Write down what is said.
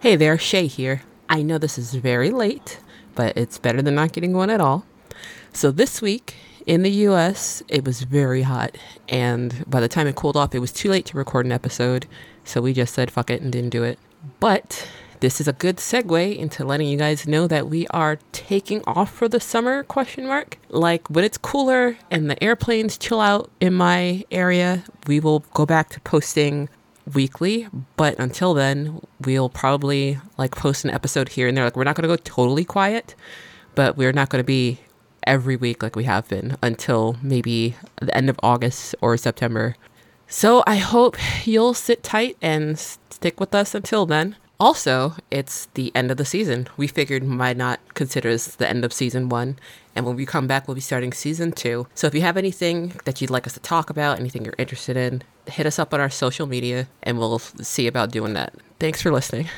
Hey there, Shay here. I know this is very late, but it's better than not getting one at all. So this week in the US, it was very hot, and by the time it cooled off, it was too late to record an episode. So we just said fuck it and didn't do it. But this is a good segue into letting you guys know that we are taking off for the summer question mark like when it's cooler and the airplanes chill out in my area we will go back to posting weekly but until then we'll probably like post an episode here and there. Like we're not going to go totally quiet but we're not going to be every week like we have been until maybe the end of august or september. So i hope you'll sit tight and stick with us until then also, it's the end of the season. We figured why not consider this the end of season one. And when we come back, we'll be starting season two. So if you have anything that you'd like us to talk about, anything you're interested in, hit us up on our social media and we'll see about doing that. Thanks for listening.